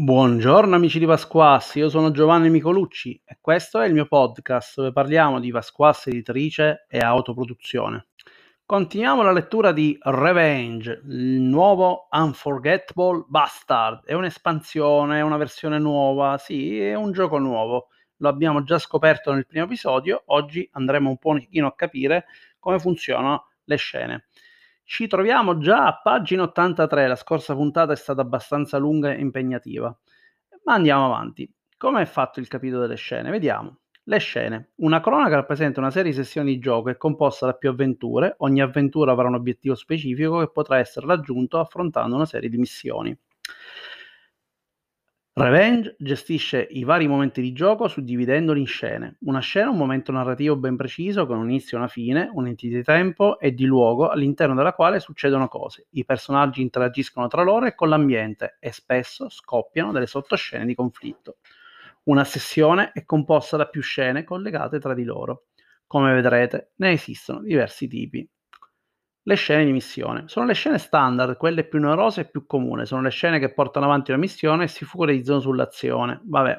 Buongiorno amici di Vasquas, io sono Giovanni Micolucci e questo è il mio podcast dove parliamo di Vasquas editrice e autoproduzione. Continuiamo la lettura di Revenge, il nuovo Unforgettable Bastard. È un'espansione, è una versione nuova, sì, è un gioco nuovo. Lo abbiamo già scoperto nel primo episodio, oggi andremo un pochino a capire come funzionano le scene. Ci troviamo già a pagina 83, la scorsa puntata è stata abbastanza lunga e impegnativa, ma andiamo avanti. Come è fatto il capitolo delle scene? Vediamo. Le scene. Una cronaca rappresenta una serie di sessioni di gioco, è composta da più avventure, ogni avventura avrà un obiettivo specifico che potrà essere raggiunto affrontando una serie di missioni. Revenge gestisce i vari momenti di gioco suddividendoli in scene. Una scena è un momento narrativo ben preciso con un inizio e una fine, un'entità di tempo e di luogo all'interno della quale succedono cose. I personaggi interagiscono tra loro e con l'ambiente e spesso scoppiano delle sottoscene di conflitto. Una sessione è composta da più scene collegate tra di loro. Come vedrete, ne esistono diversi tipi. Le scene di missione. Sono le scene standard, quelle più numerose e più comuni. Sono le scene che portano avanti una missione e si focalizzano sull'azione. Vabbè,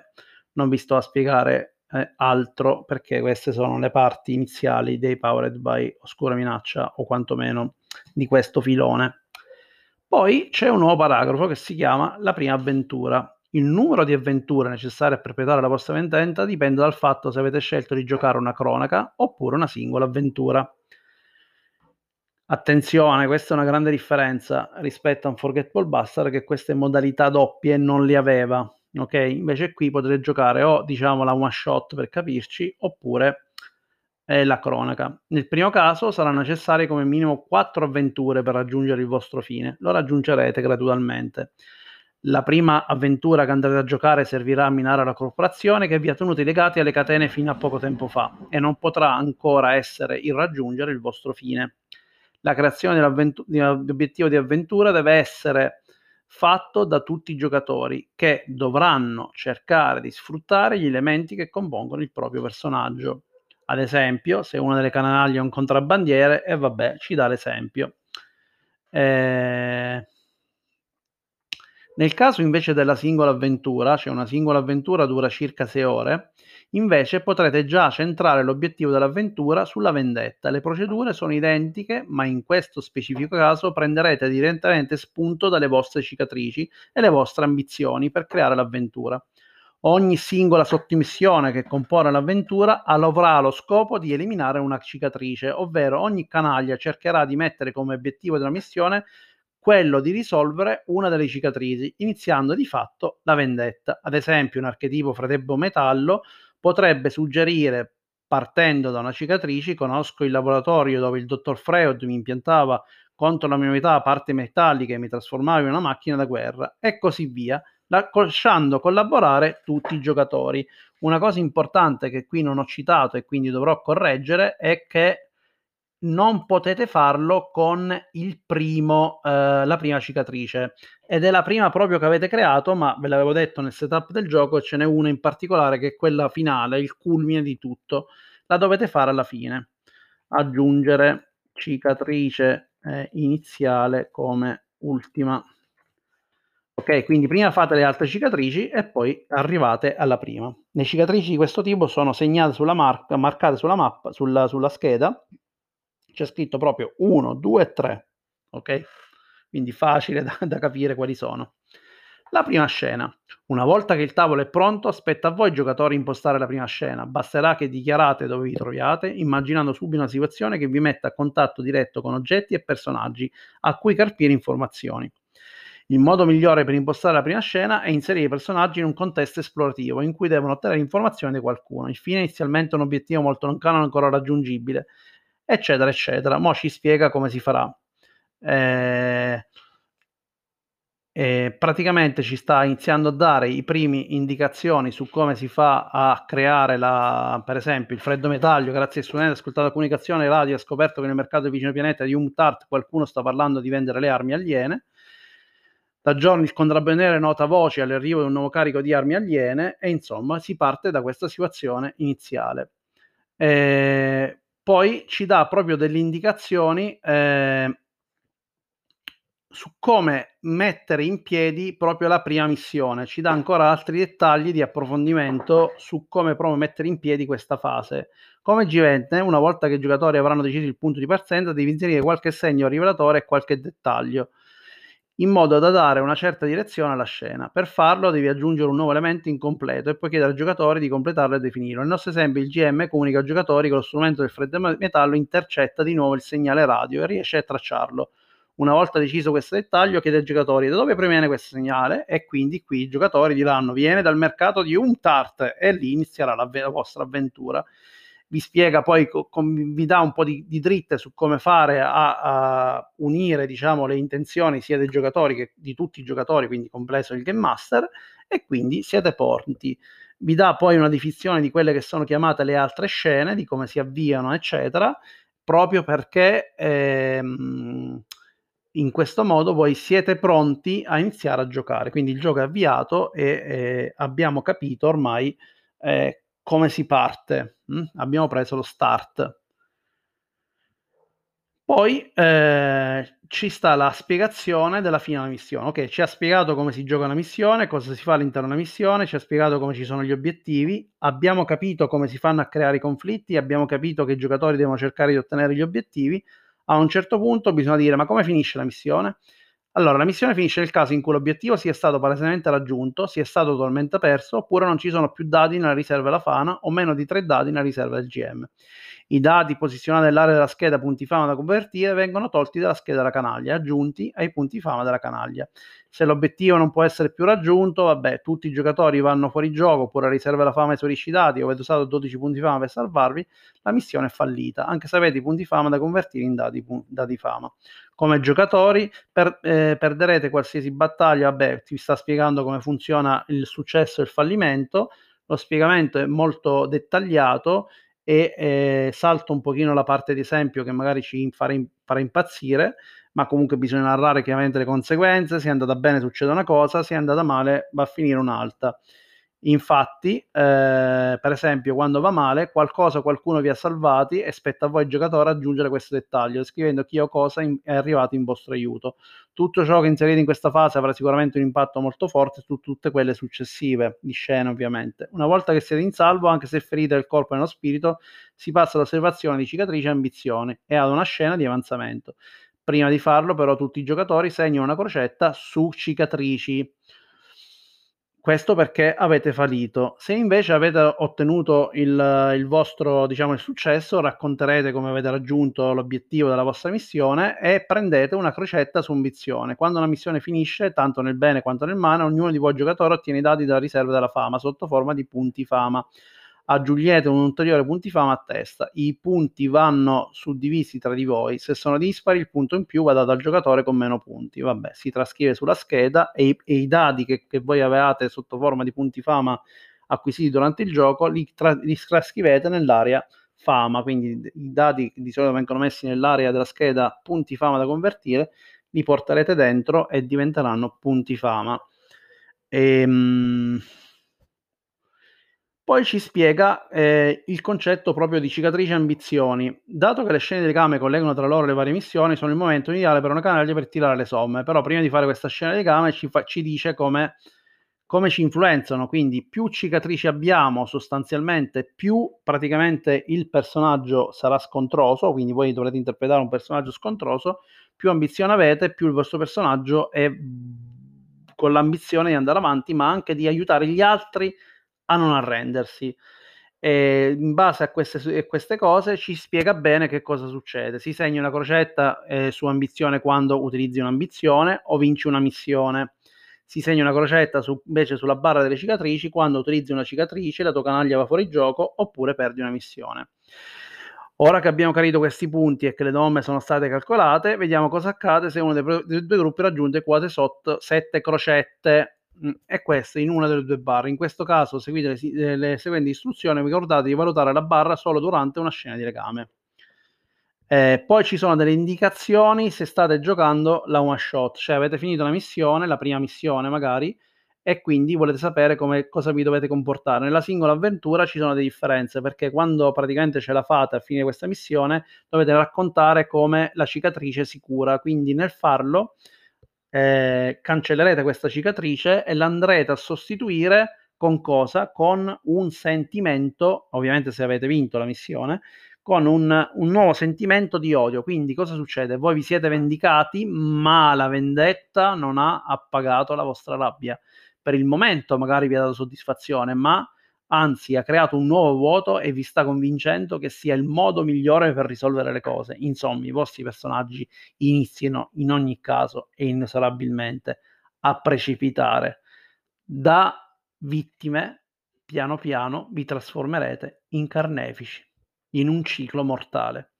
non vi sto a spiegare eh, altro perché queste sono le parti iniziali dei Powered by Oscura Minaccia o quantomeno di questo filone. Poi c'è un nuovo paragrafo che si chiama La prima avventura. Il numero di avventure necessarie a perpetuare la vostra vendetta dipende dal fatto se avete scelto di giocare una cronaca oppure una singola avventura. Attenzione, questa è una grande differenza rispetto a un Forgetful Bastard che queste modalità doppie non le aveva. Ok? Invece qui potete giocare o diciamo la one shot per capirci, oppure eh, la cronaca. Nel primo caso sarà necessarie come minimo 4 avventure per raggiungere il vostro fine. Lo raggiungerete gradualmente. La prima avventura che andrete a giocare servirà a minare la corporazione che vi ha tenuti legati alle catene fino a poco tempo fa e non potrà ancora essere il raggiungere il vostro fine la creazione di un obiettivo di avventura deve essere fatto da tutti i giocatori che dovranno cercare di sfruttare gli elementi che compongono il proprio personaggio. Ad esempio, se una delle canaglie è un contrabbandiere, e vabbè, ci dà l'esempio. Eh... Nel caso invece della singola avventura, cioè una singola avventura dura circa 6 ore, Invece potrete già centrare l'obiettivo dell'avventura sulla vendetta. Le procedure sono identiche, ma in questo specifico caso prenderete direttamente spunto dalle vostre cicatrici e le vostre ambizioni per creare l'avventura. Ogni singola sottomissione che compone l'avventura avrà lo scopo di eliminare una cicatrice, ovvero ogni canaglia cercherà di mettere come obiettivo della missione quello di risolvere una delle cicatrici, iniziando di fatto la vendetta. Ad esempio, un archetipo fratebbo metallo potrebbe suggerire, partendo da una cicatrice, conosco il laboratorio dove il dottor Freud mi impiantava contro la mia metà parte metallica e mi trasformava in una macchina da guerra e così via, lasciando collaborare tutti i giocatori. Una cosa importante che qui non ho citato e quindi dovrò correggere è che non potete farlo con primo, eh, la prima cicatrice ed è la prima proprio che avete creato, ma ve l'avevo detto nel setup del gioco, ce n'è una in particolare che è quella finale, il culmine di tutto. La dovete fare alla fine. Aggiungere cicatrice eh, iniziale come ultima. Ok, quindi prima fate le altre cicatrici e poi arrivate alla prima. Le cicatrici di questo tipo sono segnate sulla marca, marcate sulla mappa, sulla, sulla scheda c'è scritto proprio 1, 2, 3, ok? Quindi facile da, da capire quali sono. La prima scena. Una volta che il tavolo è pronto, aspetta a voi giocatori impostare la prima scena. Basterà che dichiarate dove vi troviate, immaginando subito una situazione che vi metta a contatto diretto con oggetti e personaggi a cui carpire informazioni. Il modo migliore per impostare la prima scena è inserire i personaggi in un contesto esplorativo in cui devono ottenere informazioni da qualcuno. Il fine è inizialmente un obiettivo molto lontano ancora raggiungibile eccetera, eccetera. Mo ci spiega come si farà. Eh, eh, praticamente ci sta iniziando a dare i primi indicazioni su come si fa a creare la, per esempio il freddo metallo grazie ai studenti ascoltato la comunicazione radio ha scoperto che nel mercato del vicino pianeta di Umtart qualcuno sta parlando di vendere le armi aliene da giorni il contrabbandere nota voci all'arrivo di un nuovo carico di armi aliene e insomma si parte da questa situazione iniziale eh, poi ci dà proprio delle indicazioni eh, su come mettere in piedi proprio la prima missione. Ci dà ancora altri dettagli di approfondimento su come proprio mettere in piedi questa fase. Come G20, una volta che i giocatori avranno deciso il punto di partenza, devi inserire qualche segno rivelatore e qualche dettaglio in modo da dare una certa direzione alla scena. Per farlo devi aggiungere un nuovo elemento incompleto e poi chiedere al giocatore di completarlo e definirlo. Nel nostro esempio il GM comunica ai giocatori che lo strumento del freddo metallo intercetta di nuovo il segnale radio e riesce a tracciarlo. Una volta deciso questo dettaglio, chiede ai giocatori da dove proviene questo segnale e quindi qui i giocatori diranno viene dal mercato di Umtart e lì inizierà la, la vostra avventura. Vi spiega poi, com, vi dà un po' di, di, dritte su come fare a, a, unire diciamo, le intenzioni sia dei giocatori che di tutti i giocatori, quindi compreso il Game Master, e quindi siete pronti vi dà poi una definizione di quelle che sono chiamate le altre scene, di come si avviano, eccetera, proprio perché ehm, in questo modo voi siete pronti a iniziare a giocare. Quindi il gioco è avviato e eh, abbiamo capito ormai eh, come si parte. Mm? Abbiamo preso lo start. Poi eh, ci sta la spiegazione della fine della missione. Ok, ci ha spiegato come si gioca una missione, cosa si fa all'interno della missione, ci ha spiegato come ci sono gli obiettivi, abbiamo capito come si fanno a creare i conflitti, abbiamo capito che i giocatori devono cercare di ottenere gli obiettivi, a un certo punto bisogna dire ma come finisce la missione? Allora, la missione finisce nel caso in cui l'obiettivo sia stato palesemente raggiunto, sia stato totalmente perso, oppure non ci sono più dati nella riserva della Fana o meno di tre dati nella riserva del GM. I dati posizionati nell'area della scheda punti fama da convertire vengono tolti dalla scheda della canaglia e aggiunti ai punti fama della canaglia. Se l'obiettivo non può essere più raggiunto, vabbè, tutti i giocatori vanno fuori gioco oppure riserva della fama esaurisci i dati o avete usato 12 punti fama per salvarvi, la missione è fallita, anche se avete i punti fama da convertire in dati, dati fama. Come giocatori per, eh, perderete qualsiasi battaglia, vabbè, ti sta spiegando come funziona il successo e il fallimento, lo spiegamento è molto dettagliato e eh, salto un pochino la parte di esempio che magari ci farà, farà impazzire, ma comunque bisogna narrare chiaramente le conseguenze, se è andata bene succede una cosa, se è andata male va a finire un'altra. Infatti, eh, per esempio, quando va male, qualcosa qualcuno vi ha salvati e spetta a voi giocatore aggiungere questo dettaglio, scrivendo chi o cosa in, è arrivato in vostro aiuto. Tutto ciò che inserite in questa fase avrà sicuramente un impatto molto forte su tutte quelle successive, di scena ovviamente. Una volta che siete in salvo, anche se ferite il corpo e lo spirito, si passa all'osservazione di cicatrici e ambizioni e ad una scena di avanzamento. Prima di farlo, però, tutti i giocatori segnano una crocetta su cicatrici questo perché avete fallito. Se invece avete ottenuto il, il vostro diciamo, il successo, racconterete come avete raggiunto l'obiettivo della vostra missione e prendete una crocetta su ambizione. Quando una missione finisce, tanto nel bene quanto nel male, ognuno di voi giocatori ottiene i dati della riserva della fama sotto forma di punti fama a Giulietta un ulteriore punti fama a testa. I punti vanno suddivisi tra di voi. Se sono dispari, il punto in più va dato al giocatore con meno punti. Vabbè, si trascrive sulla scheda e i, e i dati che, che, voi avevate sotto forma di punti fama acquisiti durante il gioco li, tra, li trascrivete nell'area fama. Quindi i dati di solito vengono messi nell'area della scheda punti fama da convertire, li porterete dentro e diventeranno punti fama. Ehm poi ci spiega eh, il concetto proprio di cicatrici e ambizioni. Dato che le scene di legame collegano tra loro le varie missioni, sono il momento ideale per una canaglia per tirare le somme. Però prima di fare questa scena di legame ci, fa, ci dice come, come ci influenzano. Quindi più cicatrici abbiamo sostanzialmente, più praticamente il personaggio sarà scontroso, quindi voi dovrete interpretare un personaggio scontroso, più ambizione avete, più il vostro personaggio è con l'ambizione di andare avanti, ma anche di aiutare gli altri a non arrendersi. E in base a queste, a queste, cose ci spiega bene che cosa succede. Si segna una crocetta eh, su ambizione quando utilizzi un'ambizione o vinci una missione. Si segna una crocetta su, invece sulla barra delle cicatrici quando utilizzi una cicatrice, la tua canaglia va fuori gioco oppure perdi una missione. Ora che abbiamo chiarito questi punti e che le domme sono state calcolate, vediamo cosa accade se uno dei, dei due gruppi raggiunge quasi sotto 7 crocette è questa in una delle due barre. In questo caso seguite le, le seguenti istruzioni, ricordate di valutare la barra solo durante una scena di legame. Eh, poi ci sono delle indicazioni se state giocando la one shot, cioè avete finito la missione, la prima missione magari, e quindi volete sapere come, cosa vi dovete comportare. Nella singola avventura ci sono delle differenze perché quando praticamente ce la fate a finire questa missione dovete raccontare come la cicatrice si cura, quindi nel farlo eh, cancellerete questa cicatrice e l'andrete a sostituire con cosa? Con un sentimento, ovviamente se avete vinto la missione, con un, un, nuovo sentimento di odio. Quindi cosa succede? Voi vi siete vendicati, ma la vendetta non ha appagato la vostra rabbia. Per il momento magari vi ha dato soddisfazione, ma anzi ha creato un nuovo vuoto e vi sta convincendo che sia il modo migliore per risolvere le cose. Insomma, i vostri personaggi iniziano in ogni caso e inesorabilmente a precipitare. Da vittime, piano piano vi trasformerete in carnefici, in un ciclo mortale.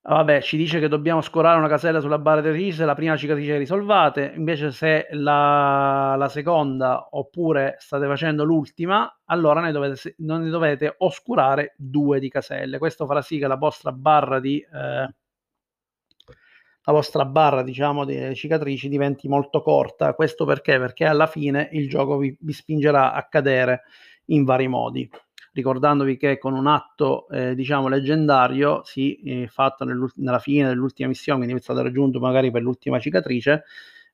Vabbè, ci dice che dobbiamo scorare una casella sulla barra di release, la prima cicatrice risolvate, invece se la, la, seconda oppure state facendo l'ultima, allora ne dovete, non ne dovete oscurare due di caselle. Questo farà sì che la vostra barra di... Eh, la vostra barra, diciamo, di cicatrici diventi molto corta. Questo perché? Perché alla fine il gioco vi, vi spingerà a cadere in vari modi ricordandovi che con un atto eh, diciamo leggendario si eh, fatto nella fine dell'ultima missione, quindi è stato raggiunto magari per l'ultima cicatrice,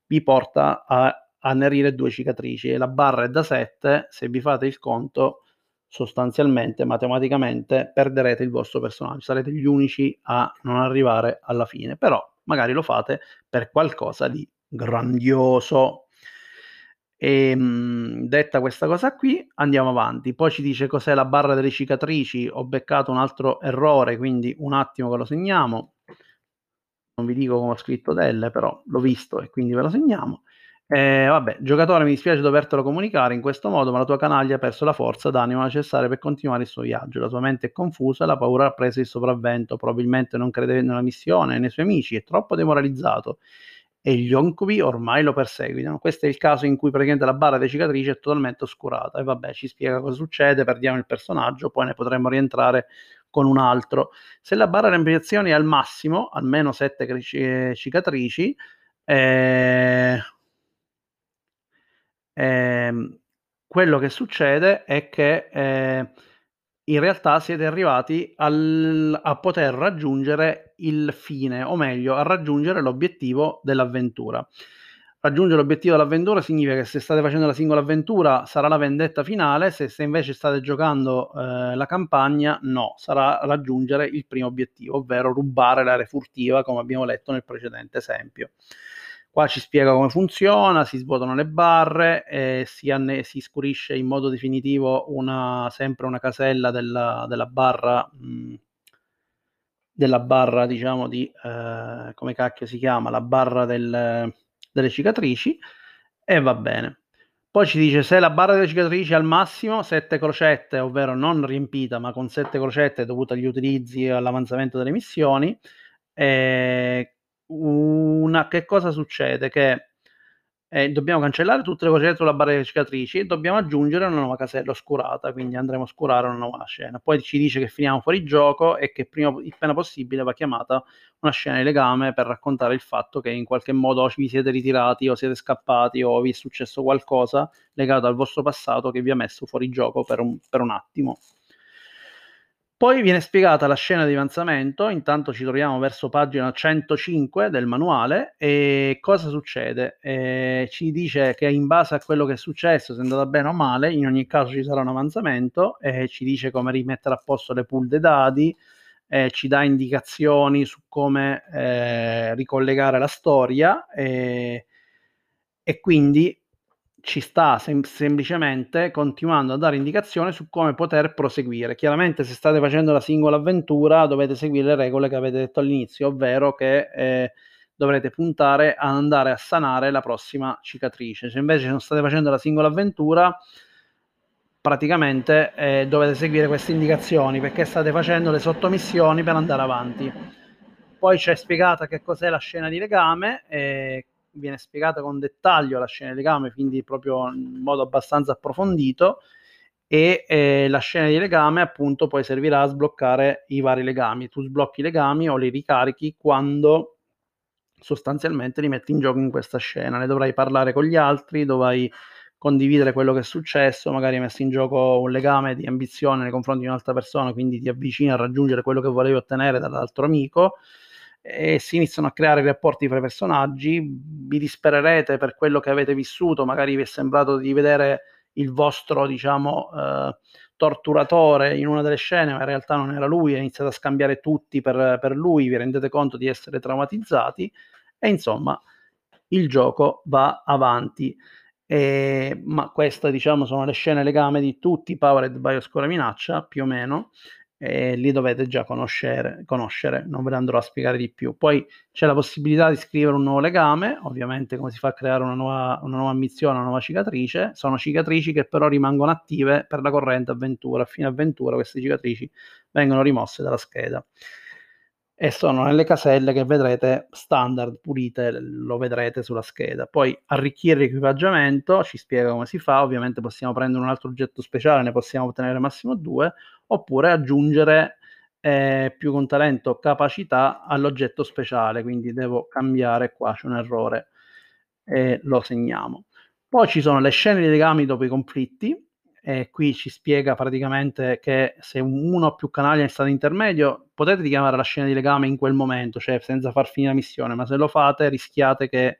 vi porta a annerire due cicatrici. E la barra è da 7, se vi fate il conto sostanzialmente, matematicamente perderete il vostro personaggio, sarete gli unici a non arrivare alla fine, però magari lo fate per qualcosa di grandioso. E, ehm, mh, detta questa cosa qui, andiamo avanti. Poi ci dice cos'è la barra delle cicatrici. Ho beccato un altro errore, quindi un attimo che lo segniamo. Non vi dico come ho scritto delle, però l'ho visto e quindi ve lo segniamo. Eh, vabbè, giocatore, mi dispiace dovertelo comunicare in questo modo, ma la tua canaglia ha perso la forza d'animo necessaria per continuare il suo viaggio. La tua mente è confusa e la paura ha preso il sopravvento. Probabilmente non crede nella missione e nei suoi amici, è troppo demoralizzato e gli oncubi ormai lo perseguitano. Questo è il caso in cui praticamente la barra delle cicatrici è totalmente oscurata e vabbè, ci spiega cosa succede, perdiamo il personaggio, poi ne potremmo rientrare con un altro. Se la barra di ampliazione è al massimo, almeno 7 eh, cicatrici, eh, eh, quello che succede è che eh, in realtà siete arrivati al, a poter raggiungere il fine, o meglio, a raggiungere l'obiettivo dell'avventura. Raggiungere l'obiettivo dell'avventura significa che se state facendo la singola avventura sarà la vendetta finale, se, se invece state giocando eh, la campagna no, sarà raggiungere il primo obiettivo, ovvero rubare l'area furtiva come abbiamo letto nel precedente esempio. Qua ci spiega come funziona, si svuotano le barre, e si, anne- si scurisce in modo definitivo una, sempre una casella della, della barra, mh, della barra diciamo di, eh, come cacchio si chiama, la barra del, delle cicatrici e va bene. Poi ci dice se la barra delle cicatrici è al massimo, 7 crocette, ovvero non riempita, ma con 7 crocette dovute agli utilizzi e all'avanzamento delle missioni, eh, una, che cosa succede? Che eh, dobbiamo cancellare tutte le cose sulla barra delle cicatrici e dobbiamo aggiungere una nuova casella oscurata, quindi andremo a oscurare una nuova scena. Poi ci dice che finiamo fuori gioco e che prima appena possibile va chiamata una scena di legame per raccontare il fatto che in qualche modo vi siete ritirati o siete scappati o vi è successo qualcosa legato al vostro passato che vi ha messo fuori gioco per un, per un attimo. Poi viene spiegata la scena di avanzamento, intanto ci troviamo verso pagina 105 del manuale e cosa succede? Eh, ci dice che in base a quello che è successo, se è andata bene o male, in ogni caso ci sarà un avanzamento, e ci dice come rimettere a posto le pool dei dati, eh, ci dà indicazioni su come eh, ricollegare la storia e quindi ci sta sem- semplicemente continuando a dare indicazioni su come poter proseguire. Chiaramente, se state facendo la singola avventura, dovete seguire le regole che avete detto all'inizio, ovvero che eh, dovrete puntare ad andare a sanare la prossima cicatrice. Se invece non state facendo la singola avventura, praticamente eh, dovete seguire queste indicazioni perché state facendo le sottomissioni per andare avanti. Poi c'è spiegata che cos'è la scena di legame. Eh, viene spiegata con dettaglio la scena di legame, quindi proprio in modo abbastanza approfondito e eh, la scena di legame appunto poi servirà a sbloccare i vari legami. Tu sblocchi i legami o li ricarichi quando sostanzialmente li metti in gioco in questa scena. Ne dovrai parlare con gli altri, dovrai condividere quello che è successo, magari hai messo in gioco un legame di ambizione nei confronti di un'altra persona, quindi ti avvicina a raggiungere quello che volevi ottenere dall'altro amico e si iniziano a creare rapporti fra i personaggi, vi dispererete per quello che avete vissuto, magari vi è sembrato di vedere il vostro, diciamo, eh, torturatore in una delle scene, ma in realtà non era lui, ha iniziato a scambiare tutti per, per lui, vi rendete conto di essere traumatizzati e insomma il gioco va avanti. E, ma queste diciamo sono le scene legame di tutti Powered by Oscura Minaccia più o meno e li dovete già conoscere, conoscere, non ve ne andrò a spiegare di più. Poi c'è la possibilità di scrivere un nuovo legame, ovviamente come si fa a creare una nuova, una nuova missione, una nuova cicatrice, sono cicatrici che però rimangono attive per la corrente avventura, a fine avventura queste cicatrici vengono rimosse dalla scheda. E sono nelle caselle che vedrete standard pulite, lo vedrete sulla scheda. Poi arricchire l'equipaggiamento, ci spiega come si fa, ovviamente possiamo prendere un altro oggetto speciale, ne possiamo ottenere massimo due, oppure aggiungere eh, più con talento capacità all'oggetto speciale, quindi devo cambiare qua, c'è un errore e lo segniamo. Poi ci sono le scene di legami dopo i conflitti, e qui ci spiega praticamente che se uno o più canali è in stato intermedio potete richiamare la scena di legame in quel momento, cioè senza far finire la missione, ma se lo fate rischiate che,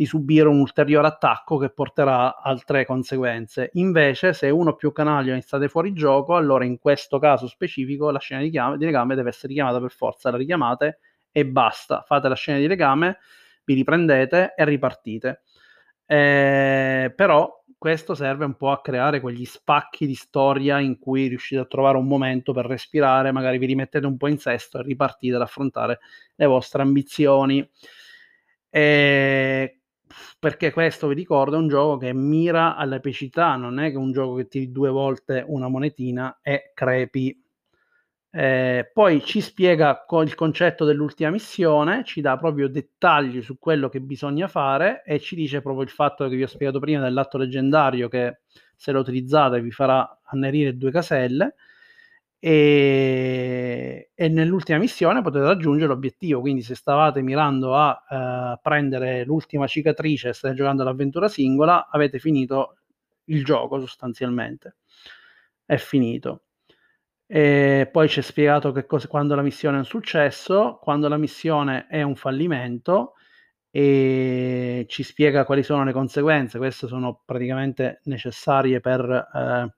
di subire un ulteriore attacco che porterà altre conseguenze. Invece se uno o più canali è stato fuori gioco, allora in questo caso specifico la scena di, chiama, di legame deve essere richiamata per forza, la richiamate e basta, fate la scena di legame, vi riprendete e ripartite. Eh, però questo serve un po' a creare quegli spacchi di storia in cui riuscite a trovare un momento per respirare, magari vi rimettete un po' in sesto e ripartite ad affrontare le vostre ambizioni. E perché questo vi ricordo è un gioco che mira all'epicità, non è che un gioco che tiri due volte una monetina e crepi. Eh, poi ci spiega co- il concetto dell'ultima missione, ci dà proprio dettagli su quello che bisogna fare e ci dice proprio il fatto che vi ho spiegato prima dell'atto leggendario che se lo utilizzate vi farà annerire due caselle e, e nell'ultima missione potete raggiungere l'obiettivo, quindi se stavate mirando a eh, prendere l'ultima cicatrice e state giocando l'avventura singola avete finito il gioco sostanzialmente. È finito. E poi ci è spiegato che cosa, quando la missione è un successo, quando la missione è un fallimento e ci spiega quali sono le conseguenze. Queste sono praticamente necessarie per, eh,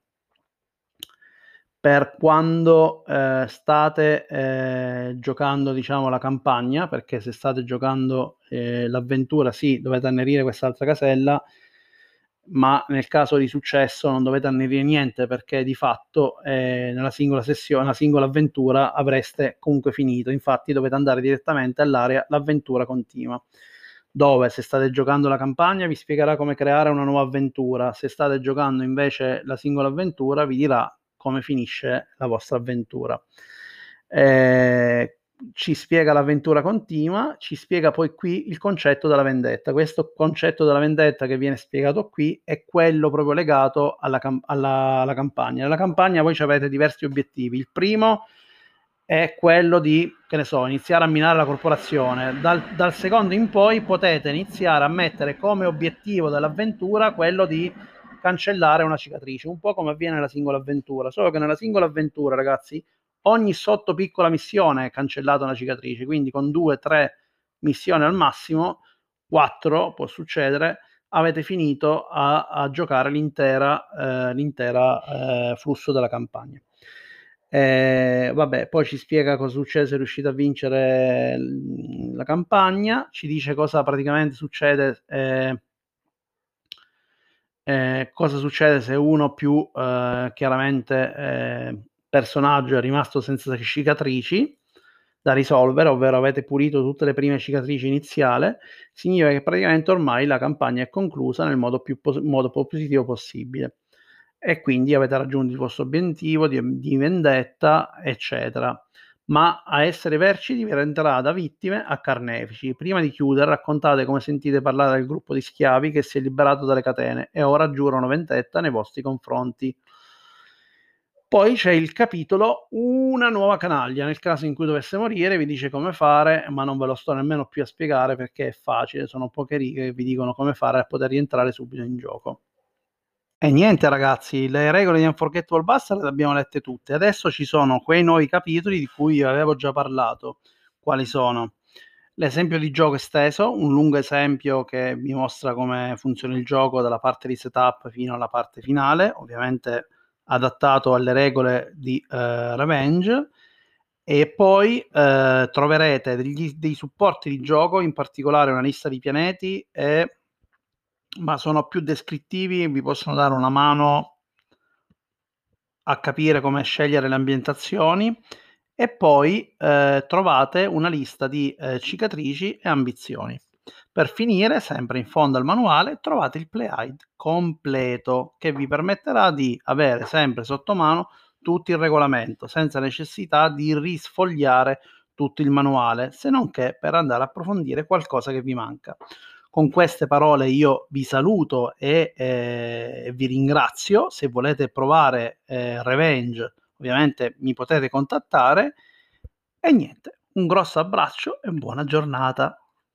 per quando eh, state eh, giocando diciamo, la campagna, perché se state giocando eh, l'avventura, sì, dovete annerire quest'altra casella ma nel caso di successo non dovete annegare niente perché di fatto eh, nella singola sessione, nella singola avventura avreste comunque finito. Infatti dovete andare direttamente all'area l'avventura continua, dove se state giocando la campagna vi spiegherà come creare una nuova avventura, se state giocando invece la singola avventura vi dirà come finisce la vostra avventura. Eh, ci spiega l'avventura continua, ci spiega poi qui il concetto della vendetta. Questo concetto della vendetta che viene spiegato qui è quello proprio legato alla, cam- alla, alla campagna. Nella campagna voi avete diversi obiettivi. Il primo è quello di, che ne so, iniziare a minare la corporazione. Dal, dal secondo in poi potete iniziare a mettere come obiettivo dell'avventura quello di cancellare una cicatrice, un po' come avviene nella singola avventura, solo che nella singola avventura, ragazzi, ogni sotto piccola missione è cancellata una cicatrice, quindi con due, tre missioni al massimo, quattro può succedere, avete finito a, a giocare l'intera, eh, l'intera eh, flusso della campagna. Eh, vabbè, poi ci spiega cosa succede se riuscite a vincere la campagna, ci dice cosa praticamente succede, eh, cosa succede se uno più eh, chiaramente eh, personaggio è rimasto senza cicatrici da risolvere, ovvero avete pulito tutte le prime cicatrici iniziali, significa che praticamente ormai la campagna è conclusa nel modo più pos- modo positivo possibile e quindi avete raggiunto il vostro obiettivo di, di vendetta, eccetera. Ma a essere verci vi renderà da vittime a carnefici. Prima di chiudere, raccontate come sentite parlare del gruppo di schiavi che si è liberato dalle catene e ora giurano vendetta nei vostri confronti. Poi c'è il capitolo Una nuova canaglia. Nel caso in cui dovesse morire, vi dice come fare, ma non ve lo sto nemmeno più a spiegare perché è facile. Sono poche righe che vi dicono come fare a poter rientrare subito in gioco. E niente, ragazzi, le regole di Unforgettable Bastard le abbiamo lette tutte. Adesso ci sono quei nuovi capitoli di cui avevo già parlato. Quali sono? l'esempio di gioco esteso, un lungo esempio che vi mostra come funziona il gioco dalla parte di setup fino alla parte finale, ovviamente adattato alle regole di eh, Revenge e poi eh, troverete degli, dei supporti di gioco, in particolare una lista di pianeti, e, ma sono più descrittivi, vi possono dare una mano a capire come scegliere le ambientazioni e poi eh, trovate una lista di eh, cicatrici e ambizioni. Per finire, sempre in fondo al manuale, trovate il Playhide completo che vi permetterà di avere sempre sotto mano tutto il regolamento senza necessità di risfogliare tutto il manuale, se non che per andare a approfondire qualcosa che vi manca. Con queste parole io vi saluto e eh, vi ringrazio. Se volete provare eh, Revenge, ovviamente mi potete contattare. E niente, un grosso abbraccio e buona giornata.